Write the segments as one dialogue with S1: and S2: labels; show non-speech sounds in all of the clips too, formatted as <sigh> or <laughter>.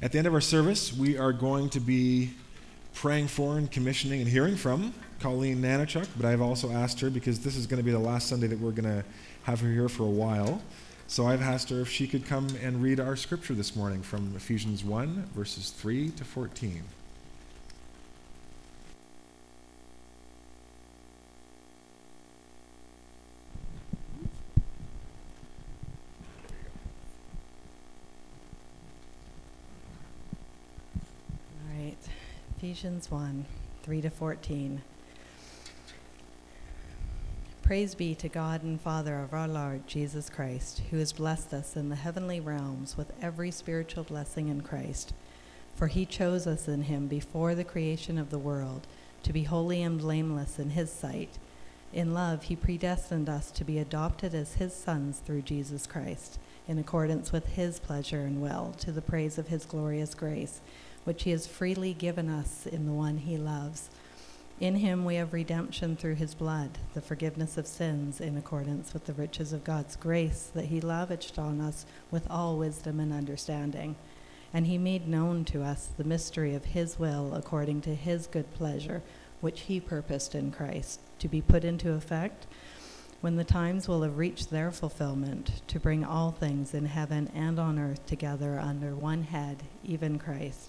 S1: At the end of our service, we are going to be praying for and commissioning and hearing from Colleen Nanachuk, but I've also asked her because this is going to be the last Sunday that we're going to have her here for a while. So I've asked her if she could come and read our scripture this morning from Ephesians 1, verses 3 to 14.
S2: All right, Ephesians 1 3 to 14. Praise be to God and Father of our Lord Jesus Christ, who has blessed us in the heavenly realms with every spiritual blessing in Christ. For he chose us in him before the creation of the world to be holy and blameless in his sight. In love, he predestined us to be adopted as his sons through Jesus Christ, in accordance with his pleasure and will, to the praise of his glorious grace, which he has freely given us in the one he loves. In him we have redemption through his blood, the forgiveness of sins in accordance with the riches of God's grace that he lavished on us with all wisdom and understanding. And he made known to us the mystery of his will according to his good pleasure, which he purposed in Christ, to be put into effect when the times will have reached their fulfillment, to bring all things in heaven and on earth together under one head, even Christ.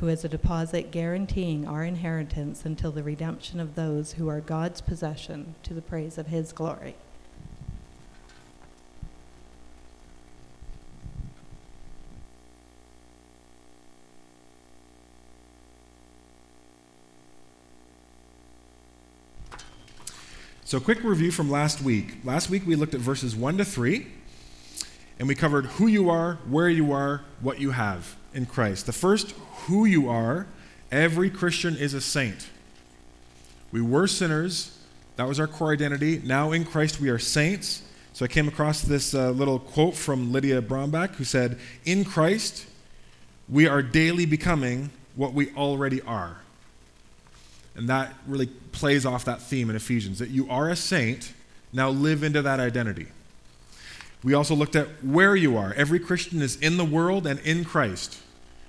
S2: who is a deposit guaranteeing our inheritance until the redemption of those who are God's possession to the praise of his glory.
S1: So, quick review from last week. Last week we looked at verses 1 to 3, and we covered who you are, where you are, what you have in Christ. The first, who you are, every Christian is a saint. We were sinners, that was our core identity. Now in Christ we are saints. So I came across this uh, little quote from Lydia Brombach who said, In Christ we are daily becoming what we already are. And that really plays off that theme in Ephesians that you are a saint, now live into that identity. We also looked at where you are. Every Christian is in the world and in Christ.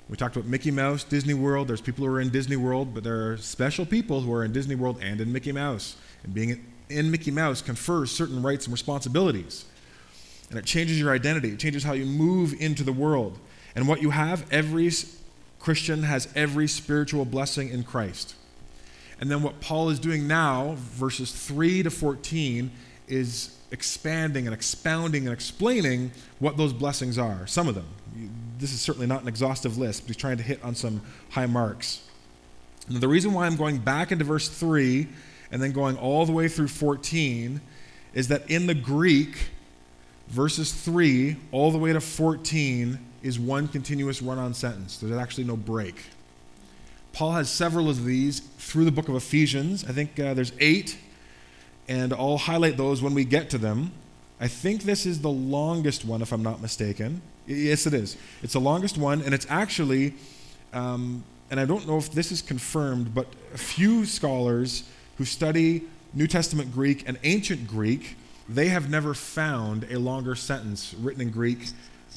S1: We talked about Mickey Mouse, Disney World. There's people who are in Disney World, but there are special people who are in Disney World and in Mickey Mouse. And being in Mickey Mouse confers certain rights and responsibilities. And it changes your identity, it changes how you move into the world. And what you have, every Christian has every spiritual blessing in Christ. And then what Paul is doing now, verses 3 to 14, is expanding and expounding and explaining what those blessings are. Some of them. This is certainly not an exhaustive list, but he's trying to hit on some high marks. And the reason why I'm going back into verse 3 and then going all the way through 14 is that in the Greek, verses 3 all the way to 14 is one continuous run on sentence. There's actually no break. Paul has several of these through the book of Ephesians. I think uh, there's eight and I'll highlight those when we get to them. I think this is the longest one, if I'm not mistaken. Yes, it is. It's the longest one, and it's actually, um, and I don't know if this is confirmed, but a few scholars who study New Testament Greek and ancient Greek, they have never found a longer sentence written in Greek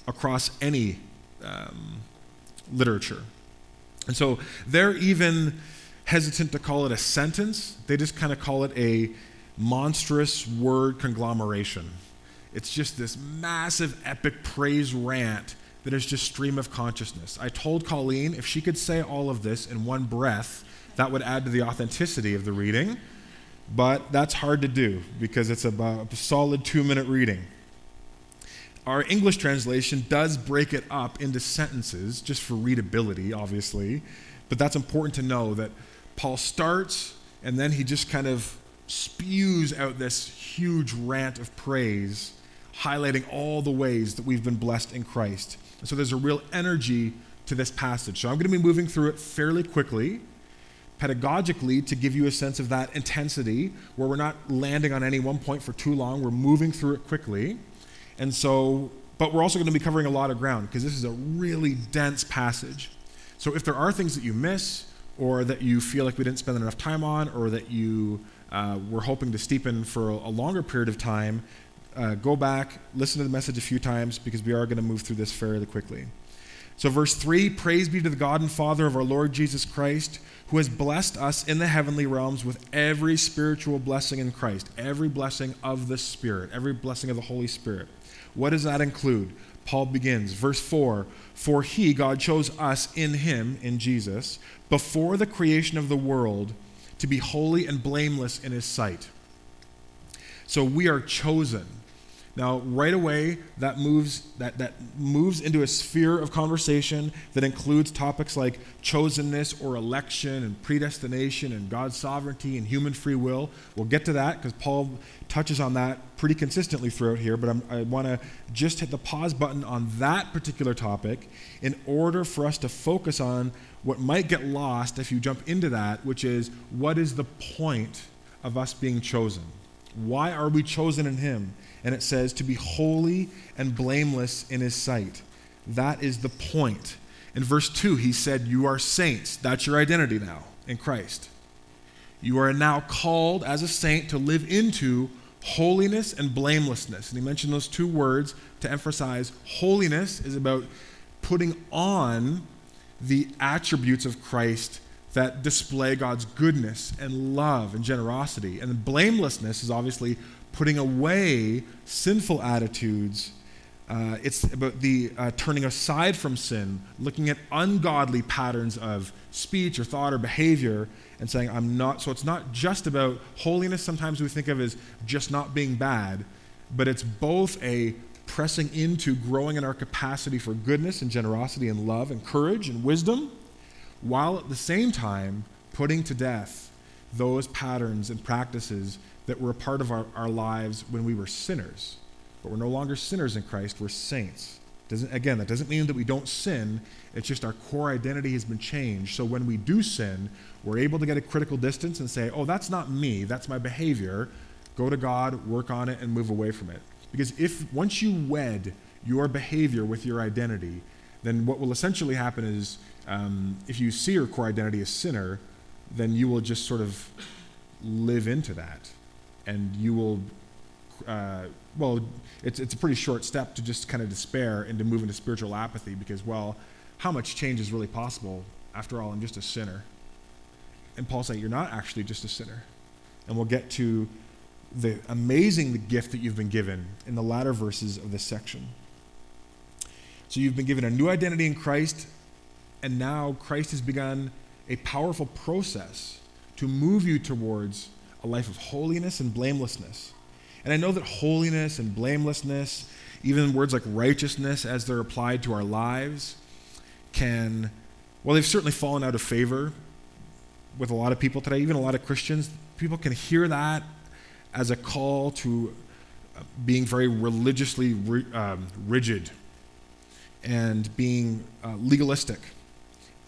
S1: across any um, literature. And so they're even hesitant to call it a sentence, they just kind of call it a monstrous word conglomeration. It's just this massive, epic praise rant that is just stream of consciousness. I told Colleen if she could say all of this in one breath, that would add to the authenticity of the reading. But that's hard to do because it's about a solid two minute reading. Our English translation does break it up into sentences just for readability, obviously. But that's important to know that Paul starts and then he just kind of spews out this huge rant of praise, highlighting all the ways that we've been blessed in Christ. And so there's a real energy to this passage. So I'm going to be moving through it fairly quickly, pedagogically, to give you a sense of that intensity, where we're not landing on any one point for too long. We're moving through it quickly. And so, but we're also going to be covering a lot of ground because this is a really dense passage. So if there are things that you miss, or that you feel like we didn't spend enough time on, or that you uh, were hoping to steepen for a, longer period of time, uh, go back, listen to the message a few times because we are going to move through this fairly quickly. So, verse 3 Praise be to the God and Father of our Lord Jesus Christ, who has blessed us in the heavenly realms with every spiritual blessing in Christ, every blessing of the Spirit, every blessing of the Holy Spirit. What does that include? Paul begins, verse 4 For he, God, chose us in him, in Jesus, before the creation of the world to be holy and blameless in his sight. So we are chosen. Now, right away, that moves, that, that moves into a sphere of conversation that includes topics like chosenness or election and predestination and God's sovereignty and human free will. We'll get to that because Paul touches on that pretty consistently throughout here, but I'm, i want to just hit the pause button on that particular topic in order for us to focus on what might get lost if you jump into that, which is what is the point of us being chosen? Why are we chosen in Him? And it says to be holy and blameless in His sight. That is the point. In verse 2, he said, You are saints. That's your identity now in Christ. You are now called as a saint to live into holiness and blamelessness. And he mentioned those two words to emphasize holiness is about putting on the attributes of Christ that display God's goodness and love and generosity. And the blamelessness is obviously putting away sinful attitudes. Uh, it's about the uh, turning aside from sin, looking at ungodly patterns of speech or thought or behavior, and saying, I'm not. So it's not just about holiness, sometimes we think of as just not being bad, but it's both a pressing into growing in our capacity for goodness and generosity and love and courage and wisdom while at the same time putting to death those patterns and practices that were a part of our, our lives when we were sinners. But we're no longer sinners in Christ, we're saints. Doesn't, again, that doesn't mean that we don't sin. It's just our core identity has been changed. So when we do sin, we're able to get a critical distance and say, oh, that's not me, that's my behavior. Go to God, work on it, and move away from it. Because if once you wed your behavior with your identity, then what will essentially happen is um, if you see your core identity as sinner, then you will just sort of live into that. And you will, uh, well, it's, it's a pretty short step to just kind of despair and to move into spiritual apathy because, well, how much change is really possible? After all, I'm just a sinner. And Paul saying, You're not actually just a sinner. And we'll get to the amazing the gift that you've been given in the latter verses of this section. So you've been given a new identity in Christ, and now Christ has begun a powerful process to move you towards a life of holiness and blamelessness. And I know that holiness and blamelessness, even words like righteousness as they're applied to our lives, can, well, they've certainly fallen out of favor with a lot of people today, even a lot of Christians. People can hear that as a call to uh, being very religiously um, rigid and being uh, legalistic.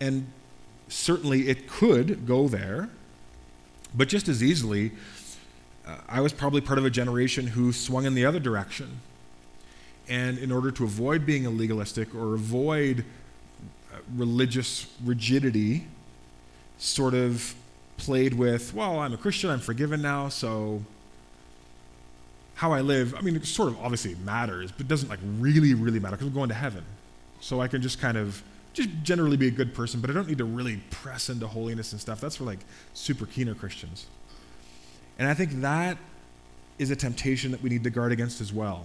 S1: And certainly it could go there, but just as easily, uh, I was probably part of a generation who swung in the other direction. And in order to avoid being legalistic or avoid uh, religious rigidity, sort of played with, well, I'm a Christian, I'm forgiven now, so how I live, I mean, it sort of obviously matters, but doesn't like really, really matter because I'm going to heaven. So I can just kind of just generally be a good person, but I don't need to really press into holiness and stuff. That's for like super keener Christians. And I think that is a temptation that we need to guard against as well.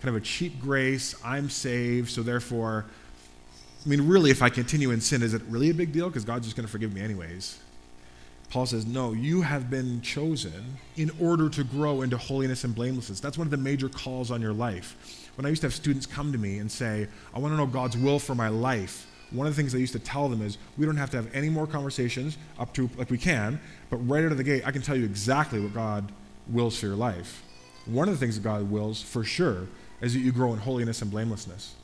S1: Kind of a cheap grace, I'm saved, so therefore, I mean, really, if I continue in sin, is it really a big deal? Because God's just going to forgive me anyways. Paul says, No, you have been chosen in order to grow into holiness and blamelessness. That's one of the major calls on your life. When I used to have students come to me and say, I want to know God's will for my life, one of the things I used to tell them is, we don't have to have any more conversations up to, like we can, but right out of the gate, I can tell you exactly what God wills for your life. One of the things that God wills, for sure, is that you grow in holiness and blamelessness.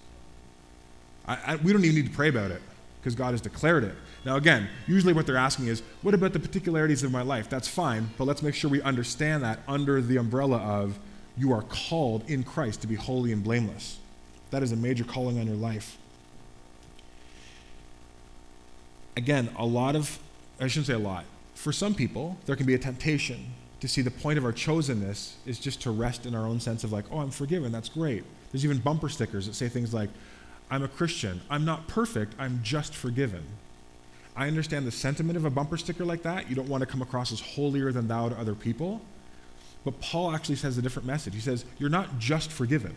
S1: I, I, we don't even need to pray about it because God has declared it. Now, again, usually what they're asking is, what about the particularities of my life? That's fine, but let's make sure we understand that under the umbrella of you are called in Christ to be holy and blameless. That is a major calling on your life. Again, a lot of, I shouldn't say a lot, for some people, there can be a temptation to see the point of our chosenness is just to rest in our own sense of like, oh, I'm forgiven, that's great. There's even bumper stickers that say things like, I'm a Christian, I'm not perfect, I'm just forgiven. I understand the sentiment of a bumper sticker like that. You don't want to come across as holier than thou to other people. But Paul actually says a different message. He says, You're not just forgiven.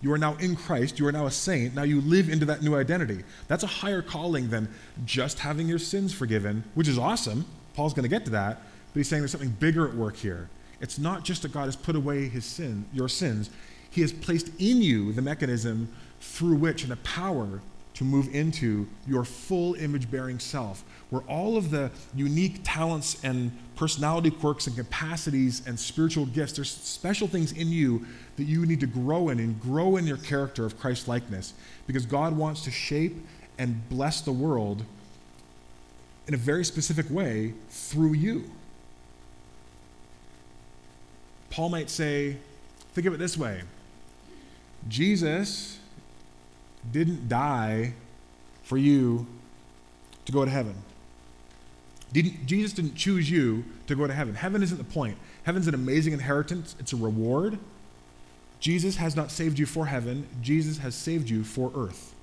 S1: You are now in Christ. You are now a saint. Now you live into that new identity. That's a higher calling than just having your sins forgiven, which is awesome. Paul's going to get to that. But he's saying there's something bigger at work here. It's not just that God has put away his sin, your sins. He has placed in you the mechanism through which and a power to move into your full image bearing self, where all of the unique talents and personality quirks and capacities and spiritual gifts, there's special things in you that you need to grow in and grow in your character of Christ likeness because God wants to shape and bless the world in a very specific way through you. Paul might say, think of it this way Jesus didn't die for you to go to heaven. Didn't, Jesus didn't choose you to go to heaven. Heaven isn't the point. Heaven's an amazing inheritance, it's a reward. Jesus has not saved you for heaven, Jesus has saved you for earth.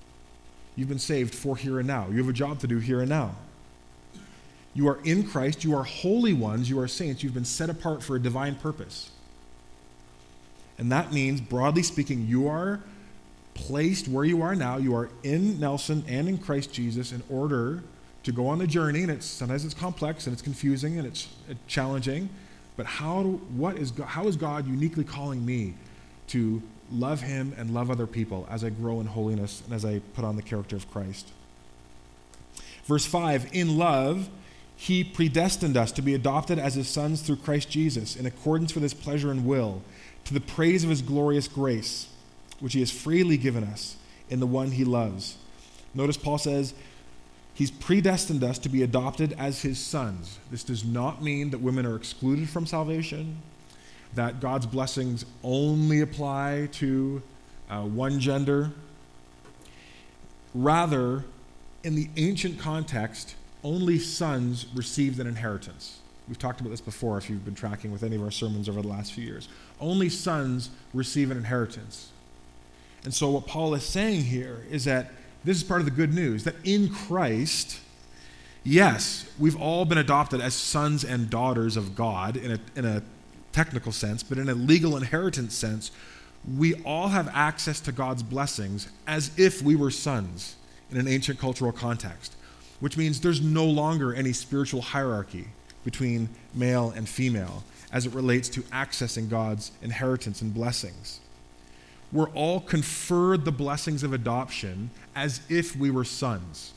S1: You've been saved for here and now. You have a job to do here and now. You are in Christ, you are holy ones, you are saints, you've been set apart for a divine purpose. And that means, broadly speaking, you are placed where you are now. You are in Nelson and in Christ Jesus in order to go on the journey. And it's sometimes it's complex and it's confusing and it's uh, challenging. But how, what is, how is God uniquely calling me to love Him and love other people as I grow in holiness and as I put on the character of Christ? Verse 5 In love, He predestined us to be adopted as His sons through Christ Jesus, in accordance with His pleasure and will, to the praise of His glorious grace which he has freely given us in the one he loves. Notice Paul says, He's predestined us to be adopted as his sons. This does not mean that women are excluded from salvation, that God's blessings only apply to uh, one gender. Rather, in the ancient context, only sons received an inheritance. We've talked about this before if you've been tracking with any of our sermons over the last few years. Only sons receive an inheritance. And so, what Paul is saying here is that this is part of the good news that in Christ, yes, we've all been adopted as sons and daughters of God in a, in a technical sense, but in a legal inheritance sense, we all have access to God's blessings as if we were sons in an ancient cultural context, which means there's no longer any spiritual hierarchy between male and female as it relates to accessing God's inheritance and blessings we're all conferred the blessings of adoption as if we were sons,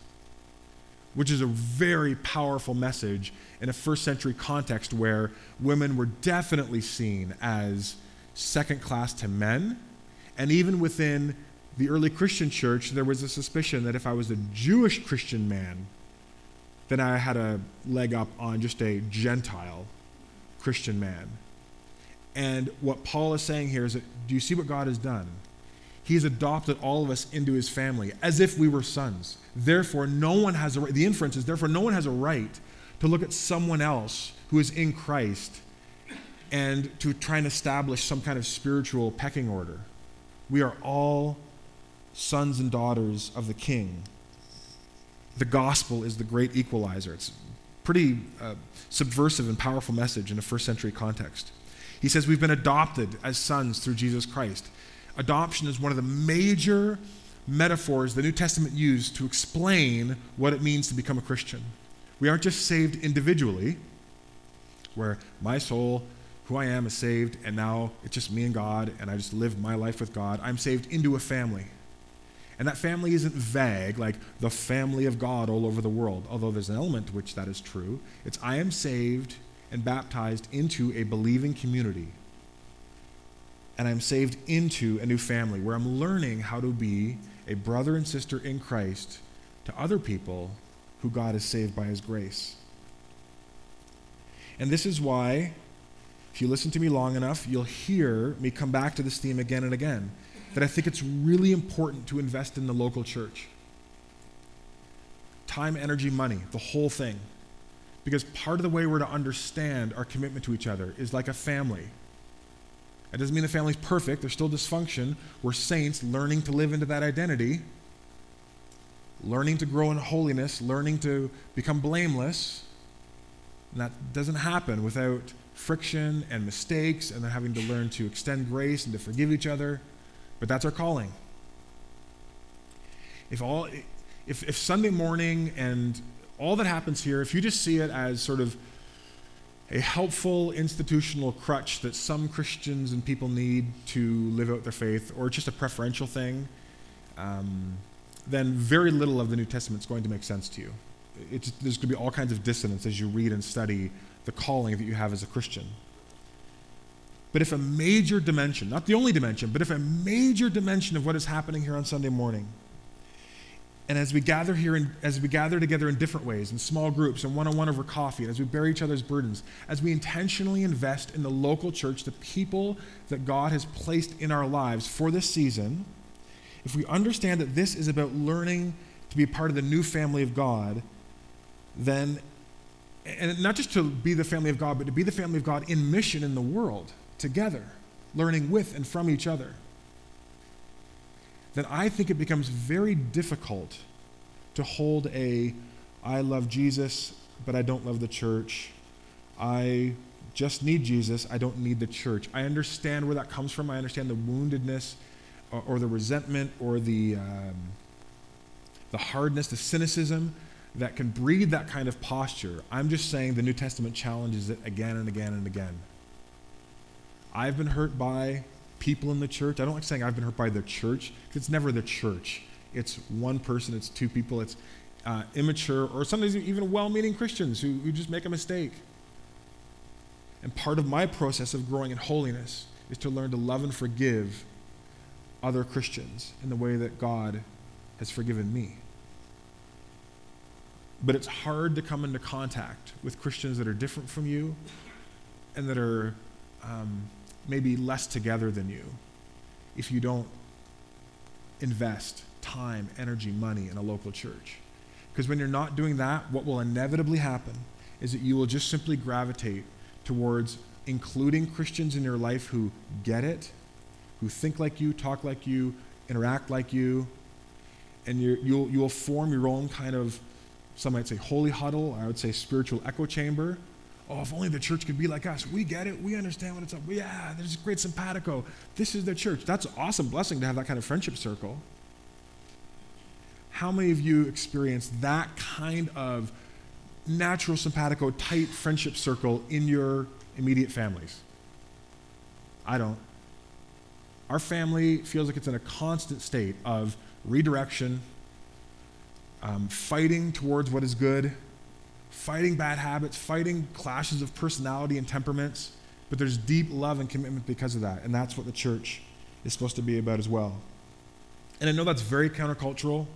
S1: which is a very powerful message in a first century context where women were definitely seen as second class to men. And even within the early Christian church, there was a suspicion that if I was a Jewish Christian man, then I had a leg up on just a Gentile Christian man. And what Paul is saying here is that do you see what God has done? He's adopted all of us into his family as if we were sons. Therefore, no one has a right, the inference is, therefore, no one has a right to look at someone else who is in Christ and to try and establish some kind of spiritual pecking order. We are all sons and daughters of the King. The gospel is the great equalizer. It's a pretty uh, subversive and powerful message in a first century context. He says we've been adopted as sons through Jesus Christ. Adoption is one of the major metaphors the New Testament used to explain what it means to become a Christian. We aren't just saved individually, where my soul, who I am, is saved, and now it's just me and God, and I just live my life with God. I'm saved into a family. And that family isn't vague, like the family of God all over the world, although there's an element to which that is true. It's I am saved and baptized into a believing community. And I'm saved into a new family where I'm learning how to be a brother and sister in Christ to other people who God has saved by his grace. And this is why, if you listen to me long enough, you'll hear me come back to this theme again and again. That I think it's really important to invest in the local church. Time, energy, money, the whole thing. Because part of the way we're to understand our commitment to each other is like a family. It doesn't mean the family's perfect, there's still dysfunction. We're saints learning to live into that identity, learning to grow in holiness, learning to become blameless. And that doesn't happen without friction and mistakes and then having to learn to extend grace and to forgive each other. But that's our calling. If all if, if Sunday morning and all that happens here, if you just see it as sort of a helpful institutional crutch that some Christians and people need to live out their faith, or just a preferential thing, um, then very little of the New Testament is going to make sense to you. It's, there's going to be all kinds of dissonance as you read and study the calling that you have as a Christian. But if a major dimension, not the only dimension, but if a major dimension of what is happening here on Sunday morning and as we gather here, in, as we gather together in different ways, in small groups and one on one over coffee, and as we bear each other's burdens, as we intentionally invest in the local church, the people that God has placed in our lives for this season, if we understand that this is about learning to be part of the new family of God, then, and not just to be the family of God, but to be the family of God in mission in the world together, learning with and from each other then I think it becomes very difficult to hold a I love Jesus, but I don't love the church. I just need Jesus. I don't need the church. I understand where that comes from. I understand the woundedness or, or the resentment or the, um, the hardness, the cynicism that can breed that kind of posture. I'm just saying the New Testament challenges it again and again and again. I've been hurt by people in the church. I don't like saying I've been hurt by the church because it's never the church. It's one person, it's two people, it's uh, immature, or sometimes even well meaning Christians who, who just make a mistake. And part of my process of growing in holiness is to learn to love and forgive other Christians in the way that God has forgiven me. But it's hard to come into contact with Christians that are different from you and that are um, maybe less together than you if you don't invest time, energy, money in a local church. Because when you're not doing that, what will inevitably happen is that you will just simply gravitate towards including Christians in your life who get it, who think like you, talk like you, interact like you, and you will you'll form your own kind of, some might say holy huddle, I would say spiritual echo chamber, Oh, if only the church could be like us. We get it. We understand what it's up. Yeah, there's a great simpatico. This is the church. That's an awesome blessing to have that kind of friendship circle. How many of you experience that kind of natural simpatico, tight friendship circle in your immediate families? I don't. Our family feels like it's in a constant state of redirection, um, fighting towards what is good, fighting bad habits, fighting clashes of personality and temperaments, but there's deep love and commitment because of that. And that's what the church is supposed to be about as well. And I know that's very countercultural.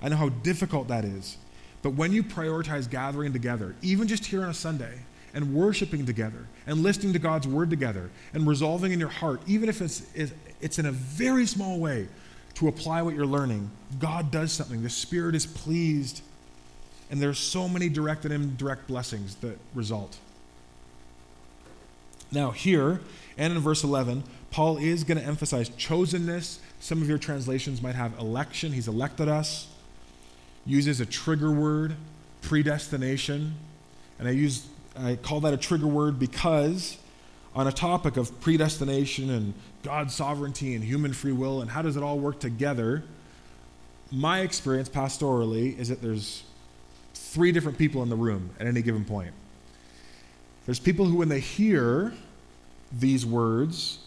S1: I know how difficult that is. But when you prioritize gathering together, even just here on a Sunday, and worshiping together, and listening to God's word together, and resolving in your heart, even if it's, it's in a very small way, to apply what you're learning, God does something. The Spirit is pleased and there's so many direct and indirect blessings that result. Now, here and in verse 11, Paul is going to emphasize chosenness. Some of your translations might have election. He's elected us. Uses a trigger word, predestination. And I use I call that a trigger word because on a topic of predestination and God's sovereignty and human free will and how does it all work together, my experience pastorally is that there's three different people in the room at any given point. There's people who, when they hear these words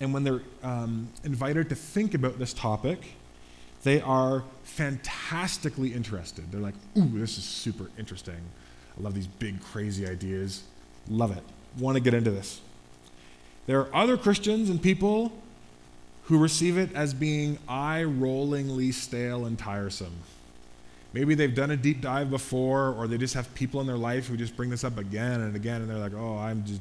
S1: and when they're um, invited to think about this topic, they are fantastically interested. They're like, ooh, this is super interesting. I love these big, crazy ideas. Love it. Want to get into this. There are other Christians and people who receive it as being eye rollingly stale and tiresome. Maybe they've done a deep dive before, or they just have people in their life who just bring this up again and again, and they're like, oh, I'm just,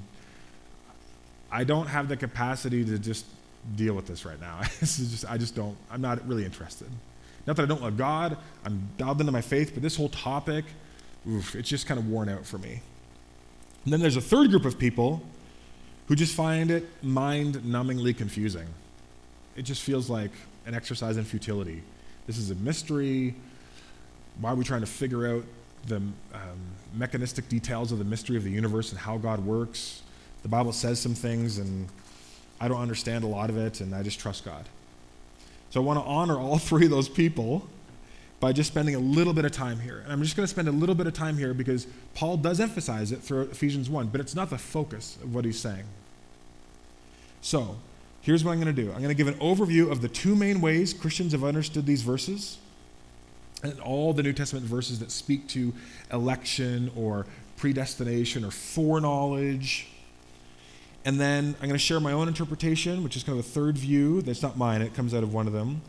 S1: I don't have the capacity to just deal with this right now. <laughs> this is just, I just don't, I'm not really interested. Not that I don't love God, I'm dialed into my faith, but this whole topic, oof, it's just kind of worn out for me. And then there's a third group of people who just find it mind numbingly confusing. It just feels like an exercise in futility. This is a mystery. Why are we trying to figure out the um, mechanistic details of the mystery of the universe and how God works? The Bible says some things, and I don't understand a lot of it, and I just trust God. So I want to honor all <laughs> three of those people by just spending a little bit of time here. And I'm just going to spend a little bit of time here because Paul does emphasize it through Ephesians 1, but it's not the focus of what he's saying. So, here's what I'm going to do I'm going to give an overview of the two main ways Christians have understood these verses and all the New Testament verses that speak to election or predestination or foreknowledge and then I'm going to share my own interpretation, which is kind of a third view. That's not mine, it comes out of one of them.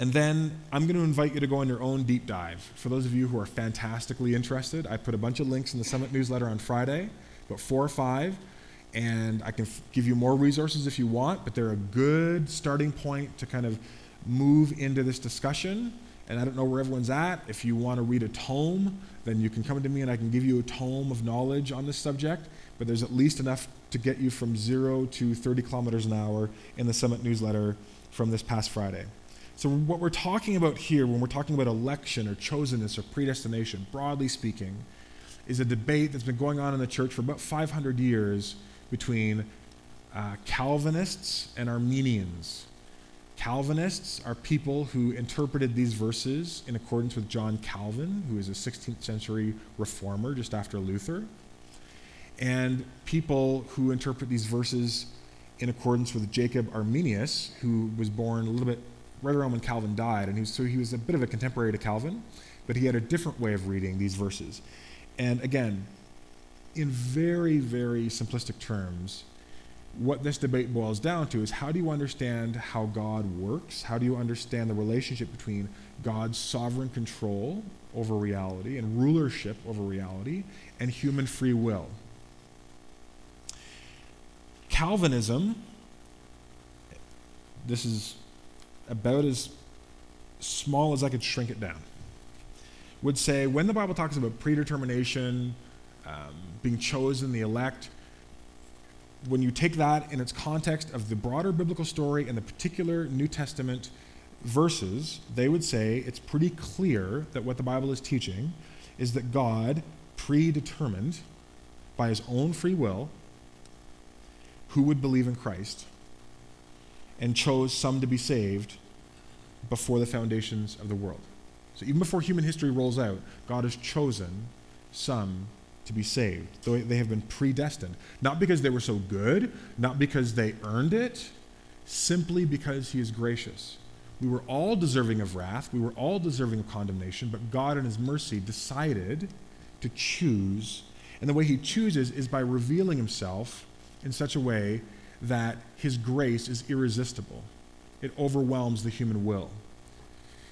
S1: And then I'm going to invite you to go on your own deep dive. For those of you who are fantastically interested, I put a bunch of links in the Summit newsletter on Friday, about four or five. And I can f- give you more resources if you want, but they're a good starting point to kind of move into this discussion. And I don't know where everyone's at. If you want to read a tome, then you can come to me and I can give you a tome of knowledge on this subject. But there's at least enough to get you from zero to 30 kilometers an hour in the Summit newsletter from this past Friday. So, what we're talking about here, when we're talking about election or chosenness or predestination, broadly speaking, is a debate that's been going on in the church for about 500 years between uh, Calvinists and Arminians. Calvinists are people who interpreted these verses in accordance with John Calvin, who is a 16th century reformer just after Luther and people who interpret these verses in accordance with Jacob Arminius, who was born a little bit right around when Calvin died, and he so he was a bit of a contemporary to Calvin, but he had a different way of reading these verses. And again, in very, very simplistic terms, what this debate boils down to is how do you understand how God works? How do you understand the relationship between God's sovereign control over reality and rulership over reality and human free will? Calvinism, this is about as small as I could shrink it down, would say when the Bible talks about predetermination, um, being chosen, the elect, when you take that in its context of the broader biblical story and the particular New Testament verses, they would say it's pretty clear that what the Bible is teaching is that God predetermined by his own free will who would believe in Christ and chose some to be saved before the foundations of the world. So even before human history rolls out, God has chosen some to be saved. Though they have been predestined. Not because they were so good, not because they earned it, simply because He is gracious. We were all deserving of wrath, we were all deserving of condemnation, but God, in His mercy, decided to choose. And the way He chooses is by revealing Himself in such a way that his grace is irresistible. It overwhelms the human will.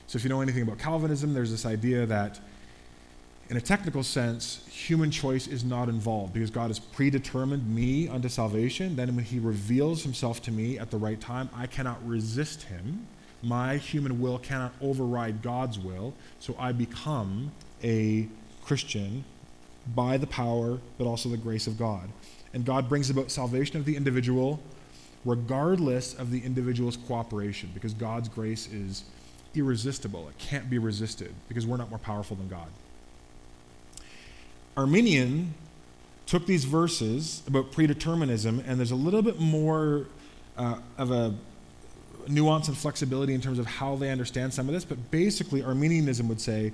S1: So, if you know anything about Calvinism, there's this idea that, in a technical sense, human choice is not involved because God has predetermined me unto salvation. Then, when he reveals himself to me at the right time, I cannot resist him. My human will cannot override God's will. So, I become a Christian by the power, but also the grace of God and God brings about salvation of the individual regardless of the individual's cooperation because God's grace is irresistible. It can't be resisted because we're not more powerful than God. Arminian took these verses about predeterminism, and there's a little bit more uh, of a nuance and flexibility in terms of how they understand some of this, but basically, Arminianism would say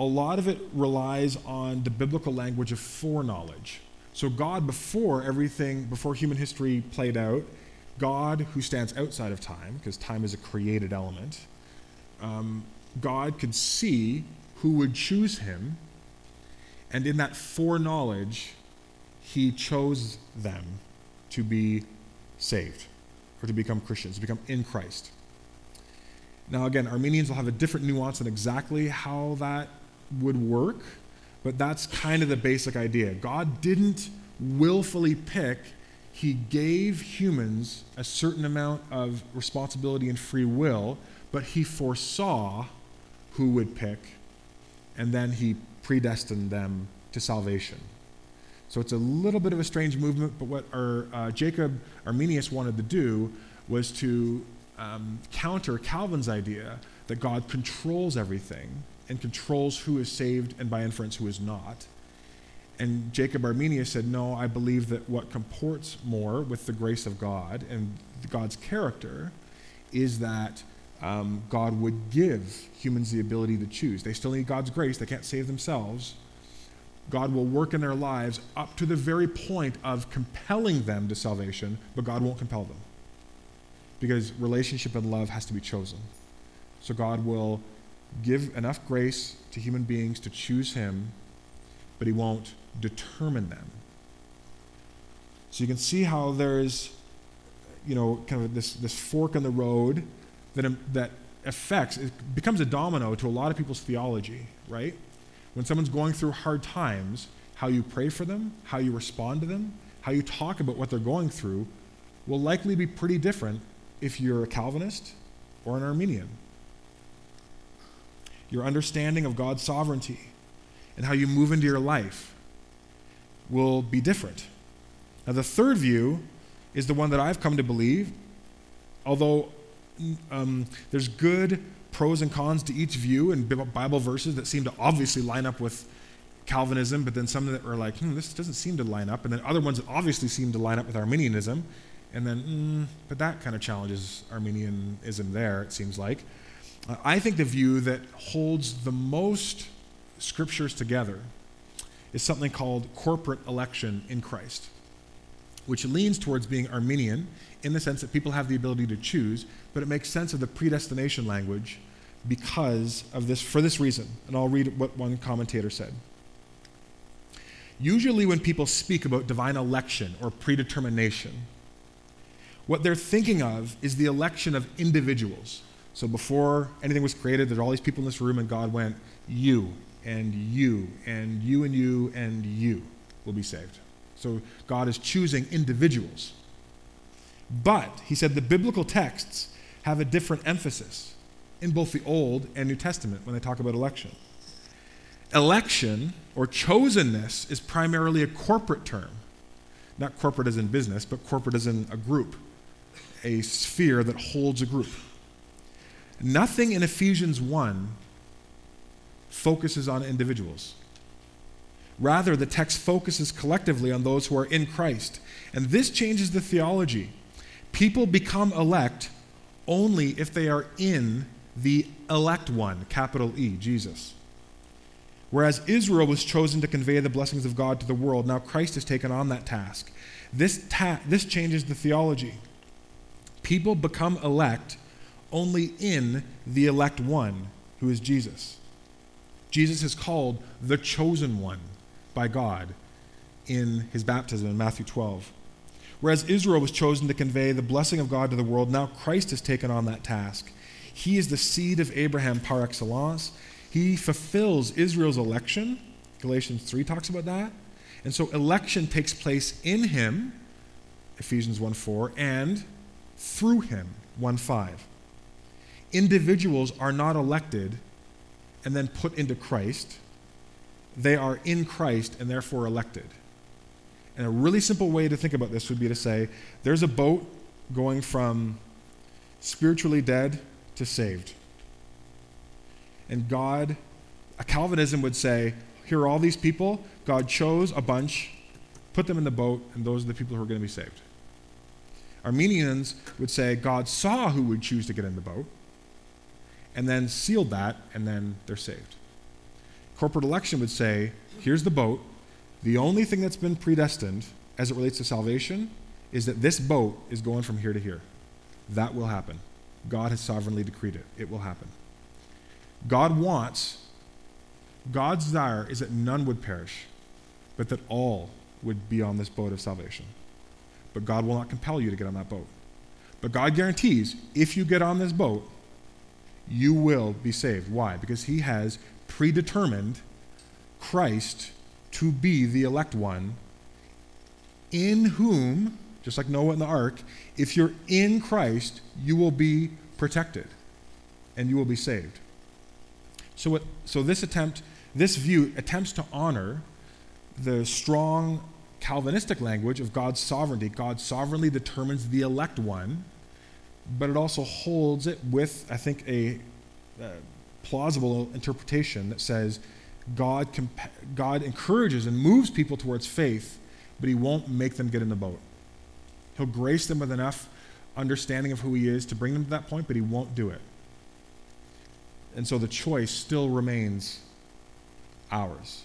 S1: a lot of it relies on the biblical language of foreknowledge. So, God, before everything, before human history played out, God, who stands outside of time, because time is a created element, um, God could see who would choose him, and in that foreknowledge, he chose them to be saved. or to become Christians, to become in Christ. Now, again, Arminians will have a different nuance on exactly how that would work, but that's kind of the basic idea. God didn't willfully pick, He gave humans a certain amount of responsibility and free will, but He foresaw who would pick, and then He predestined them to salvation. So it's a little bit of a strange movement, but what our, uh, Jacob Arminius wanted to do was to um, counter Calvin's idea that God controls everything and controls who is saved and by inference who is not. And Jacob Arminius said, No, I believe that what comports more with the grace of God and God's character is that um, God would give humans the ability to choose. They still need God's grace, they can't save themselves. God will work in their lives up to the very point of compelling them to salvation, but God won't compel them. Because relationship and love has to be chosen. So God will give enough grace to human beings to choose Him, but He won't determine them. So you can see how there's, you know, kind of this, this fork in the road that, that affects, it becomes a domino to a lot of people's theology, right? When someone's going through hard times, how you pray for them, how you respond to them, how you talk about what they're going through will likely be pretty different if you're a Calvinist or an Arminian. Your understanding of God's sovereignty and how you move into your life will be different. Now, the third view is the one that I've come to believe, although um, there's good pros and cons to each view and Bible verses that seem to obviously line up with Calvinism, but then some that are like, hmm, this doesn't seem to line up, and then other ones that obviously seem to line up with Arminianism, and then, mm, but that kind of challenges Arminianism there, it seems like. Uh, I think the view that holds the most scriptures together is something called corporate election in Christ, which leans towards being Arminian in the sense that people have the ability to choose, but it makes sense of the predestination language because of this, for this reason. And I'll read what one commentator said. Usually, when people speak about divine election or predetermination, what they're thinking of is the election of individuals. So, before anything was created, there's all these people in this room, and God went, You, and you, and you, and you, and you will be saved. So, God is choosing individuals. But, he said, the biblical texts have a different emphasis in both the Old and New Testament when they talk about election. Election or chosenness is primarily a corporate term. Not corporate as in business, but corporate as in a group, a sphere that holds a group. Nothing in Ephesians 1 focuses on individuals. Rather, the text focuses collectively on those who are in Christ. And this changes the theology. People become elect only if they are in the elect one, capital E, Jesus. Whereas Israel was chosen to convey the blessings of God to the world, now Christ has taken on that task. This, ta- this changes the theology. People become elect only in the elect one, who is Jesus. Jesus is called the chosen one by God in his baptism in Matthew 12. Whereas Israel was chosen to convey the blessing of God to the world, now Christ has taken on that task. He is the seed of Abraham par excellence. He fulfills Israel's election. Galatians 3 talks about that. And so election takes place in him, Ephesians 1 4, and through him, 1 5. Individuals are not elected and then put into Christ, they are in Christ and therefore elected. And a really simple way to think about this would be to say there's a boat going from spiritually dead to saved. And God, a Calvinism would say, here are all these people. God chose a bunch, put them in the boat, and those are the people who are going to be saved. Arminians would say God saw who would choose to get in the boat, and then sealed that, and then they're saved. Corporate election would say here's the boat, the only thing that's been predestined as it relates to salvation is that this boat is going from here to here. That will happen. God has sovereignly decreed it. It will happen. God wants, God's desire is that none would perish, but that all would be on this boat of salvation. But God will not compel you to get on that boat. But God guarantees if you get on this boat, you will be saved. Why? Because He has predetermined Christ to be the elect one, in whom, just like Noah in the ark, if you're in Christ, you will be protected and you will be saved. So, what, so this attempt, this view attempts to honor the strong Calvinistic language of God's sovereignty. God sovereignly determines the elect one, but it also holds it with, I think, a, a plausible interpretation that says God, God encourages and moves people towards faith, but He won't make them get in the boat. He'll grace them with enough understanding of who He is to bring them to that point, but He won't do it. And so the choice still remains ours.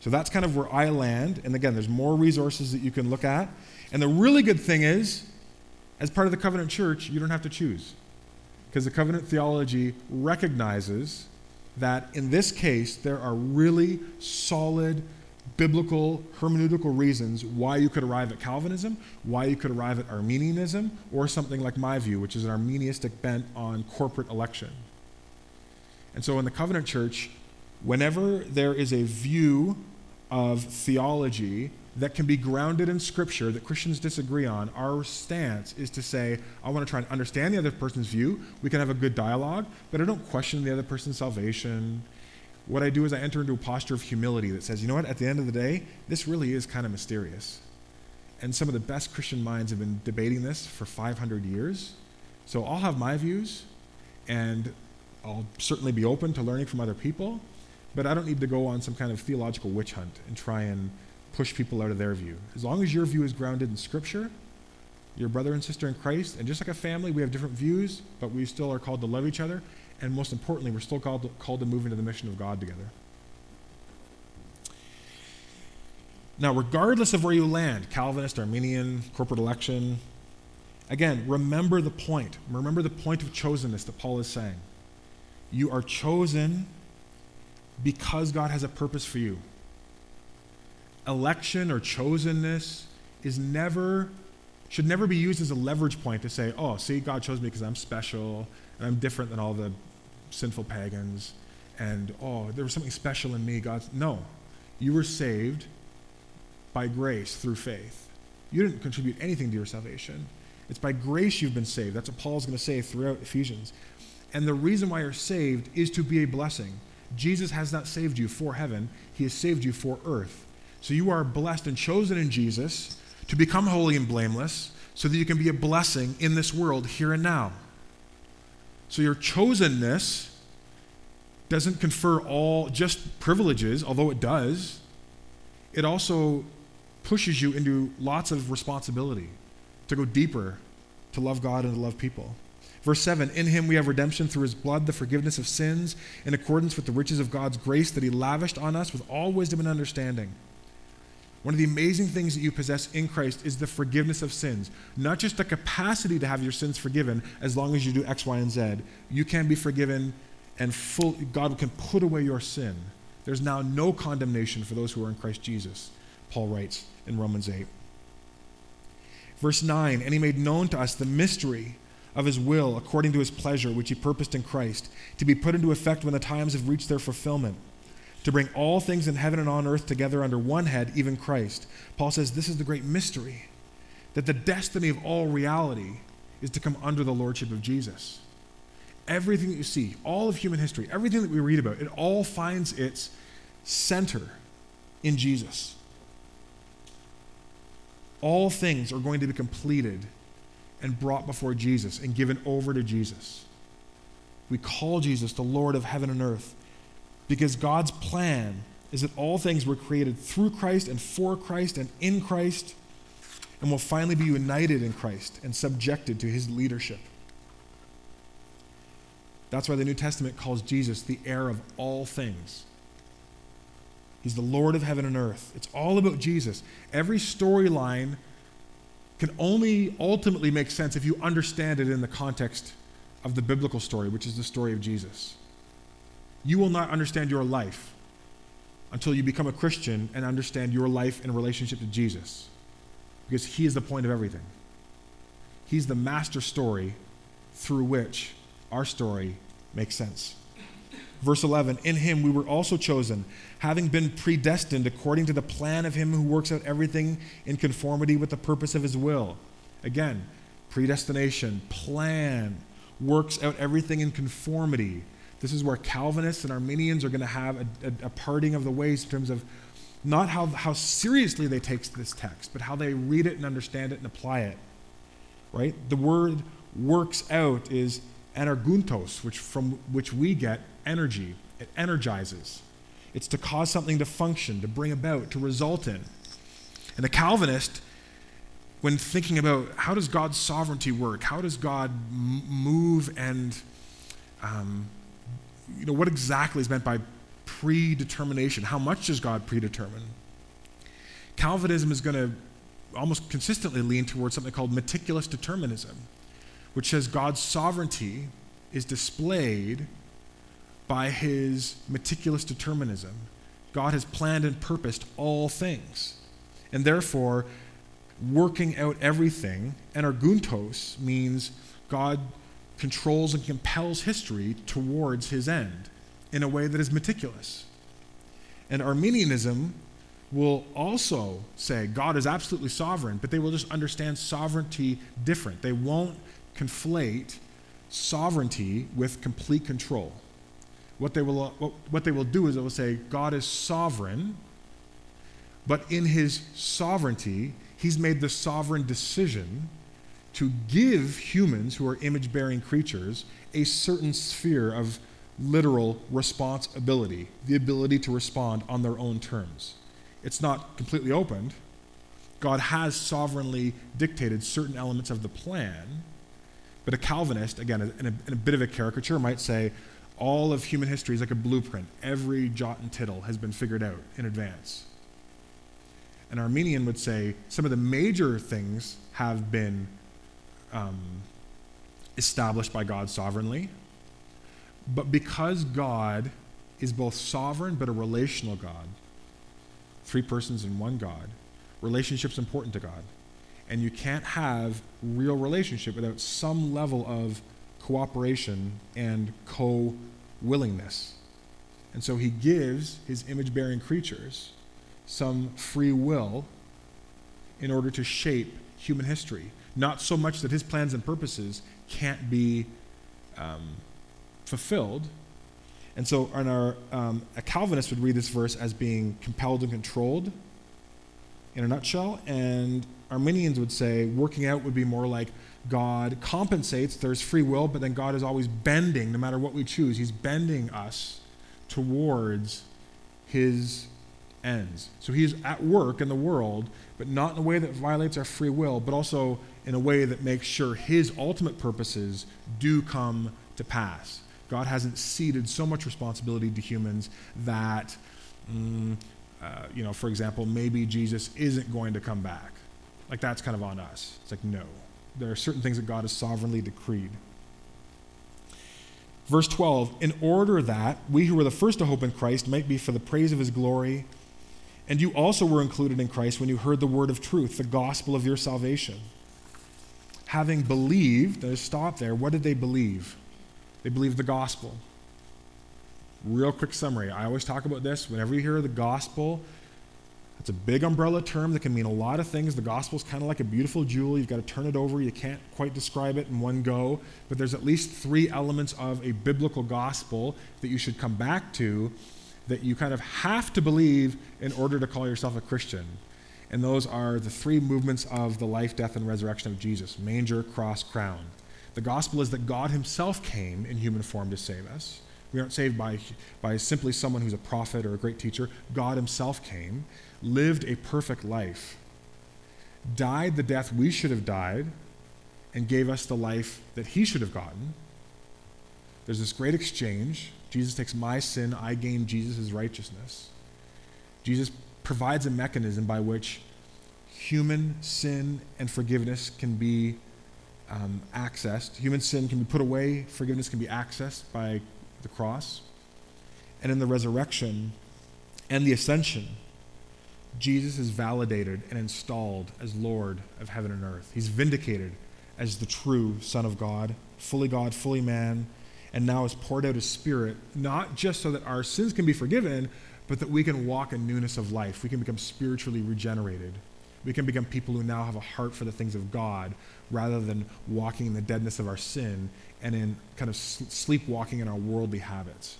S1: So that's kind of where I land. And again, there's more resources that you can look at. And the really good thing is, as part of the covenant church, you don't have to choose. Because the covenant theology recognizes that in this case, there are really solid biblical hermeneutical reasons why you could arrive at Calvinism, why you could arrive at Arminianism, or something like my view, which is an Arminianistic bent on corporate election. And so in the covenant church, whenever there is a view of theology that can be grounded in Scripture that Christians disagree on, our stance is to say, I want to try and understand the other person's view. We can have a good dialogue, but I don't question the other person's salvation. What I do is I enter into a posture of humility that says, you know what, at the end of the day, this really is kind of mysterious. And some of the best Christian minds have been debating this for 500 years. So I'll have my views, and I'll certainly be open to learning from other people. But I don't need to go on some kind of theological witch hunt and try and push people out of their view. As long as your view is grounded in Scripture, your brother and sister in Christ, and just like a family, we have different views, but we still are called to love each other. And most importantly, we're still called to, called to move into the mission of God together. Now, regardless of where you land Calvinist, Arminian, corporate election again, remember the point. Remember the point of chosenness that Paul is saying. You are chosen because God has a purpose for you. Election or chosenness is never should never be used as a leverage point to say, "Oh, see, God chose me because I'm special and I'm different than all the sinful pagans." And oh, there was something special in me. God. no. You were saved by grace through faith. You didn't contribute anything to your salvation. It's by grace you've been saved. That's what Paul's going to say throughout Ephesians. And the reason why you're saved is to be a blessing. Jesus has not saved you for heaven, He has saved you for earth. So you are blessed and chosen in Jesus to become holy and blameless so that you can be a blessing in this world here and now. So your chosenness doesn't confer all just privileges, although it does. It also pushes you into lots of responsibility to go deeper, to love God and to love people. Verse 7 In him we have redemption through his blood, the forgiveness of sins, in accordance with the riches of God's grace that he lavished on us with all wisdom and understanding. One of the amazing things that you possess in Christ is the forgiveness of sins. Not just the capacity to have your sins forgiven as long as you do X, Y, and Z. You can be forgiven and full, God can put away your sin. There's now no condemnation for those who are in Christ Jesus, Paul writes in Romans 8. Verse 9, and he made known to us the mystery of his will according to his pleasure, which he purposed in Christ, to be put into effect when the times have reached their fulfillment, to bring all things in heaven and on earth together under one head, even Christ. Paul says this is the great mystery that the destiny of all reality is to come under the lordship of Jesus. Everything that you see, all of human history, everything that we read about, it all finds its center in Jesus. All things are going to be completed and brought before Jesus and given over to Jesus. We call Jesus the Lord of heaven and earth because God's plan is that all things were created through Christ and for Christ and in Christ and will finally be united in Christ and subjected to his leadership. That's why the New Testament calls Jesus the heir of all things. He's the Lord of heaven and earth. It's all about Jesus. Every storyline can only ultimately make sense if you understand it in the context of the biblical story, which is the story of Jesus. You will not understand your life until you become a Christian and understand your life in relationship to Jesus, because He is the point of everything. He's the master story through which our story makes sense. Verse 11 In him we were also chosen, having been predestined according to the plan of him who works out everything in conformity with the purpose of his will. Again, predestination, plan, works out everything in conformity. This is where Calvinists and Arminians are going to have a, a, a parting of the ways in terms of not how, how seriously they take this text, but how they read it and understand it and apply it. Right? The word works out is energuntos, which from which we get energy. It energizes. It's to cause something to function, to bring about, to result in. And the Calvinist, when thinking about how does God's sovereignty work, how does God move, and um, you know what exactly is meant by predetermination? How much does God predetermine? Calvinism is going to almost consistently lean towards something called meticulous determinism, which says God's sovereignty is displayed by his meticulous determinism. God has planned and purposed all things. And therefore, working out everything, And energuntos means God controls and compels history towards his end in a way that is meticulous. And Arminianism will also say God is absolutely sovereign, but they will just understand sovereignty different. They won't conflate sovereignty with complete control. What they will, what they will do is they will say God is sovereign, but in his sovereignty, he's made the sovereign decision to give humans who are image bearing creatures a certain sphere of literal responsibility, the ability to respond on their own terms. It's not completely opened. God has sovereignly dictated certain elements of the plan, but a Calvinist, again, in a, in a bit of a caricature, might say all of human history is like a blueprint. Every jot and tittle has been figured out in advance. An Arminian would say some of the major things have been um, established by God sovereignly, but because God is both sovereign but a relational God, three persons in one God, relationship's important to God. And you can't have real relationship without some level of cooperation and co willingness. And so he gives his image bearing creatures some free will in order to shape human history. Not so much that his plans and purposes can't be um, fulfilled. And so, on our, um, a Calvinist would read this verse as being compelled and controlled in a nutshell, and Arminians would say working out would be more like God compensates, there's free will, but then God is always bending, no matter what we choose. He's bending us towards His ends. So He's at work in the world, but not in a way that violates our free will, but also in a way that makes sure His ultimate purposes do come to pass. God hasn't ceded so much responsibility to humans that, mm, uh, you know, for example, maybe Jesus isn't going to come back. Like that's kind of on us. It's like, no. There are certain things that God has sovereignly decreed. Verse 12, in order that we who were the first to hope in Christ might be for the praise of his glory, and you also were included in Christ when you heard the word of truth, the gospel of your salvation. Having believed, there's stop there, what did they believe? They believed the gospel. Real quick summary. I always talk about this. Whenever you hear the gospel, it's a big umbrella term that can mean a lot of things. The gospel is kind of like a beautiful jewel. You've got to turn it over. You can't quite describe it in one go. But there's at least three elements of a biblical gospel that you should come back to that you kind of have to believe in order to call yourself a Christian. And those are the three movements of the life, death, and resurrection of Jesus manger, cross, crown. The gospel is that God himself came in human form to save us. We aren't saved by, by simply someone who's a prophet or a great teacher. God himself came lived a perfect life, died the death we should have died, and gave us the life that he should have gotten. There's this great exchange. Jesus takes my sin, I gain Jesus' righteousness. Jesus provides a mechanism by which human sin and forgiveness can be um, accessed. Human sin can be put away, forgiveness can be accessed by the cross. And in the resurrection and the ascension, Jesus is validated and installed as Lord of heaven and earth. He's vindicated as the true Son of God, fully God, fully man, and now has poured out his Spirit, not just so that our sins can be forgiven, but that we can walk in newness of life. We can become spiritually regenerated. We can become people who now have a heart for the things of God rather than walking in the deadness of our sin and in kind of sleepwalking in our worldly habits.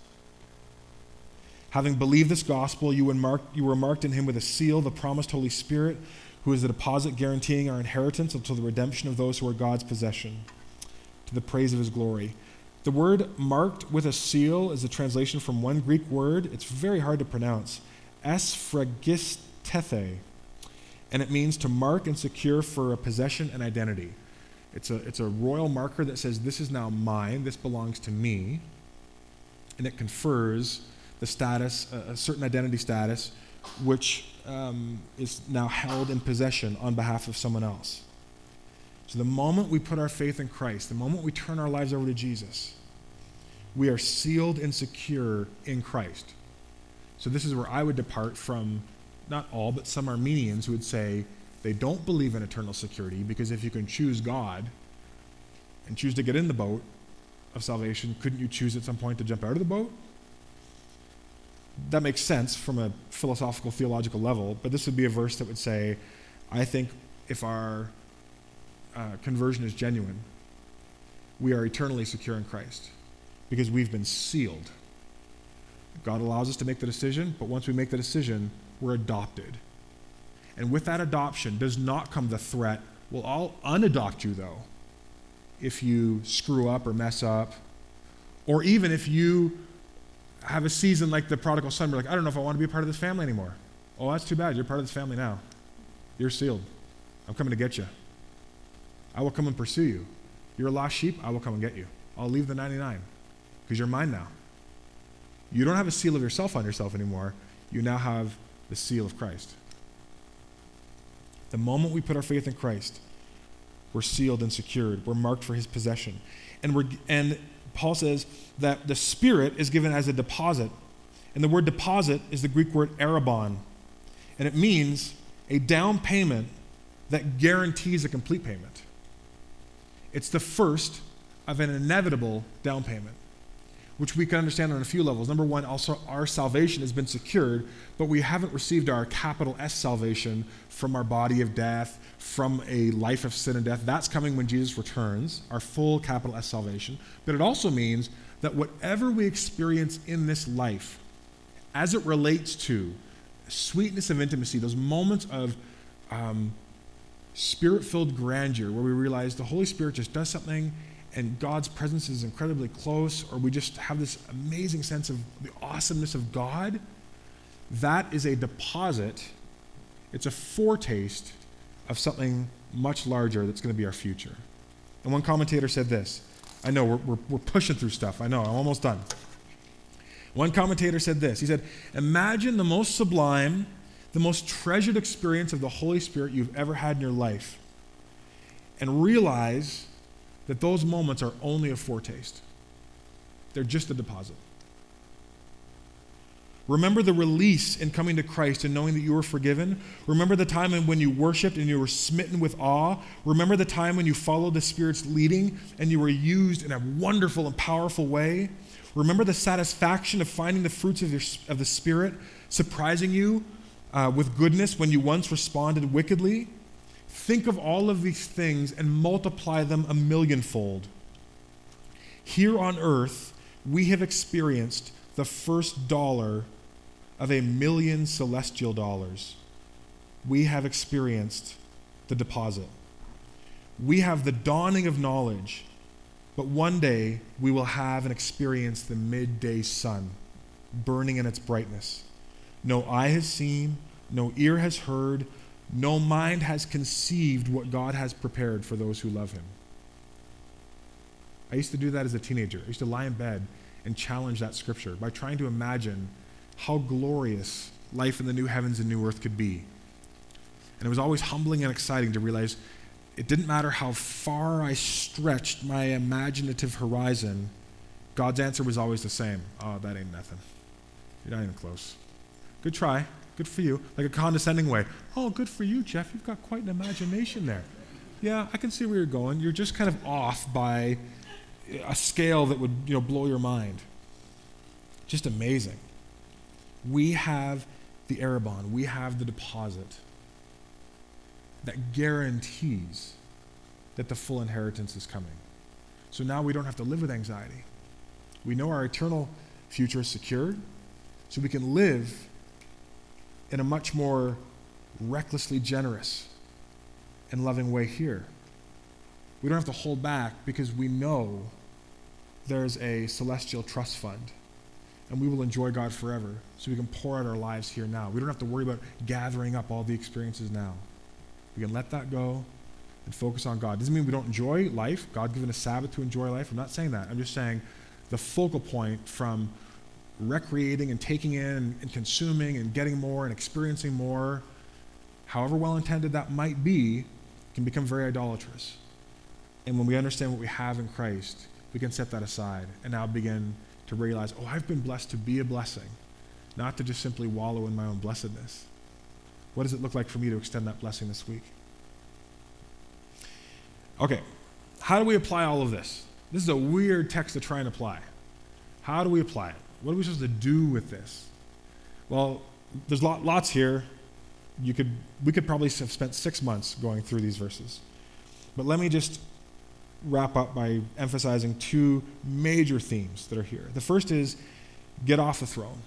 S1: Having believed this gospel, you were, marked, you were marked in him with a seal, the promised Holy Spirit, who is the deposit guaranteeing our inheritance until the redemption of those who are God's possession, to the praise of his glory. The word marked with a seal is a translation from one Greek word. It's very hard to pronounce. Asphragisthethe. And it means to mark and secure for a possession and identity. It's a, it's a royal marker that says, This is now mine, this belongs to me. And it confers the status, a, a certain identity status, which um, is now held in possession on behalf of someone else. So the moment we put our faith in Christ, the moment we turn our lives over to Jesus, we are sealed and secure in Christ. So this is where I would depart from not all, but some Arminians who would say they don't believe in eternal security because if you can choose God and choose to get in the boat of salvation, couldn't you choose at some point to jump out of the boat? That makes sense from a philosophical, theological level, but this would be a verse that would say, I think if our uh, conversion is genuine, we are eternally secure in Christ because we've been sealed. God allows us to make the decision, but once we make the decision, we're adopted. And with that adoption does not come the threat, well, I'll unadopt you though, if you screw up or mess up, or even if you have a season like the prodigal son, we're like, I don't know if I want to be a part of this family anymore. Oh, that's too bad. You're part of this family now. You're sealed. I'm coming to get you. I will come and pursue you. You're a lost sheep. I will come and get you. I'll leave the 99 because you're mine now. You don't have a seal of yourself on yourself anymore. You now have the seal of Christ. The moment we put our faith in Christ, we're sealed and secured. We're marked for his possession. And, we're, and Paul says that the Spirit is given as a deposit. And the word deposit is the Greek word arrabon. And it means a down payment that guarantees a complete payment. It's the first of an inevitable down payment which we can understand on a few levels. Number one, also our salvation has been secured, but we haven't received our capital S salvation from our body of death, from a life of sin and death. That's coming when Jesus returns, our full capital S salvation. But it also means that whatever we experience in this life, as it relates to sweetness of intimacy, those moments of um, spirit filled grandeur where we realize the Holy Spirit just does something and God's presence is incredibly close, or we just have this amazing sense of the awesomeness of God, that is a deposit. It's a foretaste of something much larger that's going to be our future. And one commentator said this I know we're, we're, we're pushing through stuff. I know, I'm almost done. One commentator said this He said, Imagine the most sublime, the most treasured experience of the Holy Spirit you've ever had in your life, and realize that those moments are only a foretaste, they're just a deposit. Remember the release in coming to Christ and knowing that you were forgiven. Remember the time when you worshiped and you were smitten with awe. Remember the time when you followed the Spirit's leading and you were used in a wonderful and powerful way. Remember the satisfaction of finding the fruits of, your, of the Spirit surprising you uh, with goodness when you once responded wickedly. Think of all of these things and multiply them a millionfold. Here on earth, we have experienced the first dollar of a million celestial dollars. We have experienced the deposit. We have the dawning of knowledge, but one day we will have and experience the midday sun burning in its brightness. No eye has seen, no ear has heard, no mind has conceived what God has prepared for those who love him. I used to do that as a teenager. I used to lie in bed and challenge that scripture by trying to imagine how glorious life in the new heavens and new earth could be. And it was always humbling and exciting to realize it didn't matter how far I stretched my imaginative horizon, God's answer was always the same. Oh, that ain't nothing. You're not even close. Good try. Good for you. Like a condescending way. Oh, good for you, Jeff. You've got quite an imagination there. Yeah, I can see where you're going. You're just kind of off by a scale that would you know, blow your mind. Just amazing. We have the Arrabon, we have the deposit that guarantees that the full inheritance is coming. So now we don't have to live with anxiety. We know our eternal future is secured, so we can live in a much more recklessly generous and loving way here. We don't have to hold back because we know there's a celestial trust fund and we will enjoy God forever so we can pour out our lives here now. We don't have to worry about gathering up all the experiences now. We can let that go and focus on God. Doesn't mean we don't enjoy life. God given a Sabbath to enjoy life. I'm not saying that. I'm just saying the focal point from recreating and taking in and consuming and getting more and experiencing more, however well intended that might be, can become very idolatrous. And when we understand what we have in Christ, we can set that aside and now begin to realize, oh, I've been blessed to be a blessing, not to just simply wallow in my own blessedness. What does it look like for me to extend that blessing this week? Okay, how do we apply all of this? This is a weird text to try and apply. How do we apply it? What are we supposed to do with this? Well, there's lot, lots here. You could, we could probably have spent six months going through these verses. But let me just wrap up by emphasizing two major themes that are here. The first is get off the throne.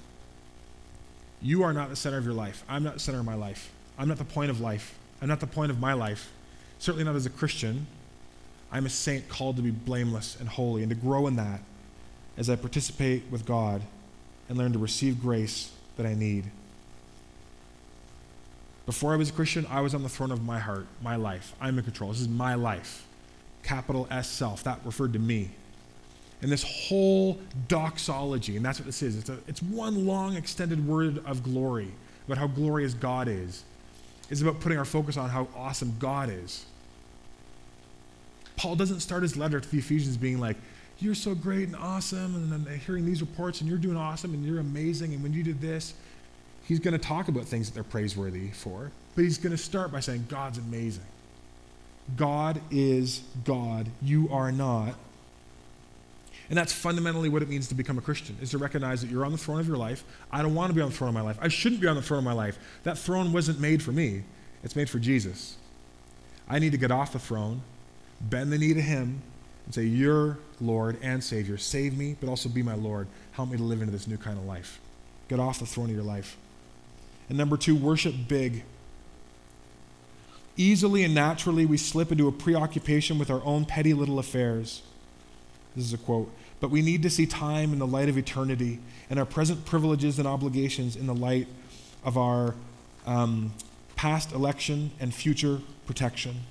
S1: You are not the center of your life. I'm not the center of my life. I'm not the point of life. I'm not the point of my life. Certainly not as a Christian. I'm a saint called to be blameless and holy and to grow in that as I participate with God and learn to receive grace that I need. Before I was a Christian, I was on the throne of my heart, my life. I'm in control. This is my life. Capital S self. That referred to me. And this whole doxology, and that's what this is, it's, a, it's one long extended word of glory about how glorious God is, It's about putting our focus on how awesome God is. Paul doesn't start his letter to the Ephesians being like, You're so great and awesome, and then hearing these reports, and you're doing awesome, and you're amazing, and when you did this, he's going to talk about things that they're praiseworthy for, but he's going to start by saying, God's amazing. God is God. You are not. And that's fundamentally what it means to become a Christian, is to recognize that you're on the throne of your life. I don't want to be on the throne of my life. I shouldn't be on the throne of my life. That throne wasn't made for me, it's made for Jesus. I need to get off the throne, bend the knee to Him, and say, You're Lord and Savior. Save me, but also be my Lord. Help me to live into this new kind of life. Get off the throne of your life. And number two, worship big. Easily and naturally, we slip into a preoccupation with our own petty little affairs. This is a quote. But we need to see time in the light of eternity and our present privileges and obligations in the light of our um, past election and future protection.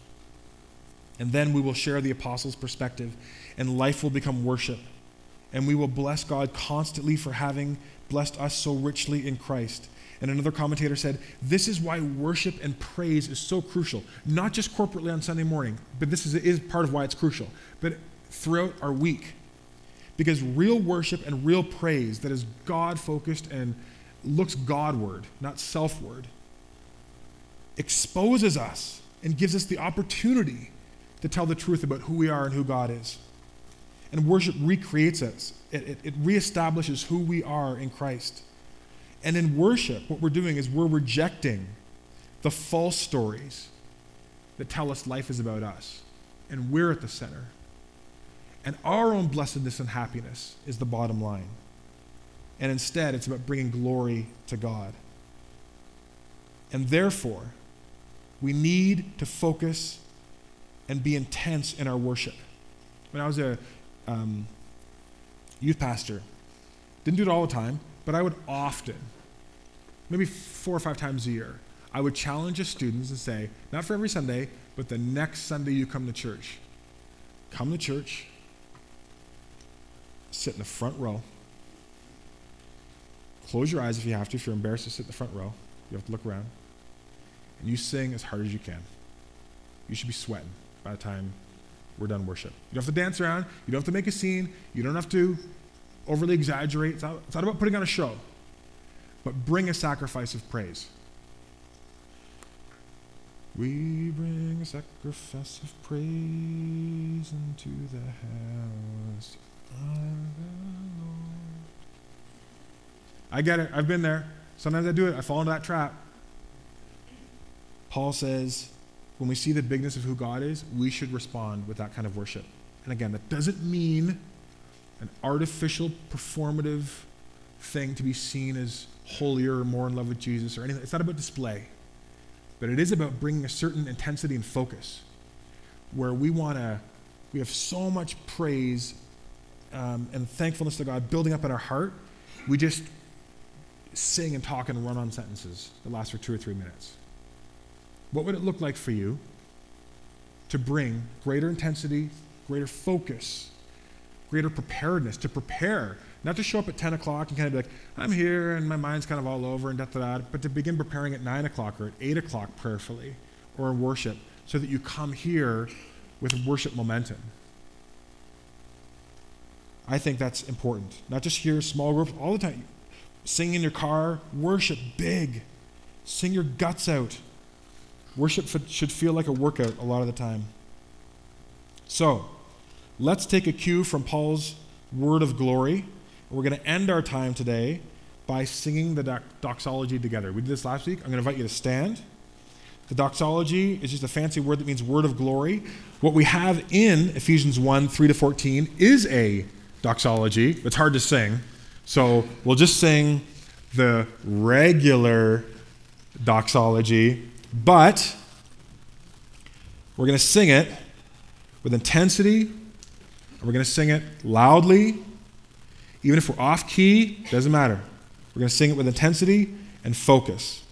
S1: And then we will share the apostles' perspective, and life will become worship. And we will bless God constantly for having blessed us so richly in Christ. And another commentator said, This is why worship and praise is so crucial, not just corporately on Sunday morning, but this is, is part of why it's crucial, but throughout our week. Because real worship and real praise that is God focused and looks Godward, not selfward, exposes us and gives us the opportunity to tell the truth about who we are and who God is. And worship recreates us, it, it, it reestablishes who we are in Christ. And in worship, what we're doing is we're rejecting the false stories that tell us life is about us, and we're at the center. And our own blessedness and happiness is the bottom line. And instead, it's about bringing glory to God. And therefore, we need to focus and be intense in our worship. When I was a um, youth pastor, didn't do it all the time, but I would often, maybe four or five times a year, I would challenge the students and say, not for every Sunday, but the next Sunday you come to church, come to church, sit in the front row. Close your eyes if you have to, if you're embarrassed to sit in the front row. You have to look around. And you sing as hard as you can. You should be sweating by the time we're done worship. You don't have to dance around. You don't have to make a scene. You don't have to overly exaggerate. It's not, it's not about putting on a show. But bring a sacrifice of praise. We bring a sacrifice of praise into the house of the Lord. I get it. I've been there. Sometimes I do it. I fall into that trap. Paul says, when we see the bigness of who God is, we should respond with that kind of worship. And again, that doesn't mean an artificial, performative thing to be seen as holier or more in love with Jesus or anything. It's not about display, but it is about bringing a certain intensity and focus where we want to, we have so much praise um, and thankfulness to God building up in our heart. We just sing and talk and run on sentences that last for two or three minutes. What would it look like for you to bring greater intensity, greater focus, greater preparedness, to prepare, not to show up at 10 o'clock and kind of be like, I'm here and my mind's kind of all over and da da da, but to begin preparing at 9 o'clock or at 8 o'clock prayerfully or in worship so that you come here with worship momentum. I think that's important. Not just here, small groups, all the time. Sing in your car, worship big. Sing your guts out. Worship should feel like a workout a lot of the time. So, let's take a cue from Paul's word of glory. We're going to end our time today by singing the doxology together. We did this last week. I'm going to invite you to stand. The doxology is just a fancy word that means word of glory. What we have in Ephesians 1 3 to 14 is a doxology. It's hard to sing. So we'll just sing the regular doxology, but we're going to sing it with intensity, and we're going to sing it loudly. Even if we're off key, doesn't matter. We're going to sing it with intensity and focus.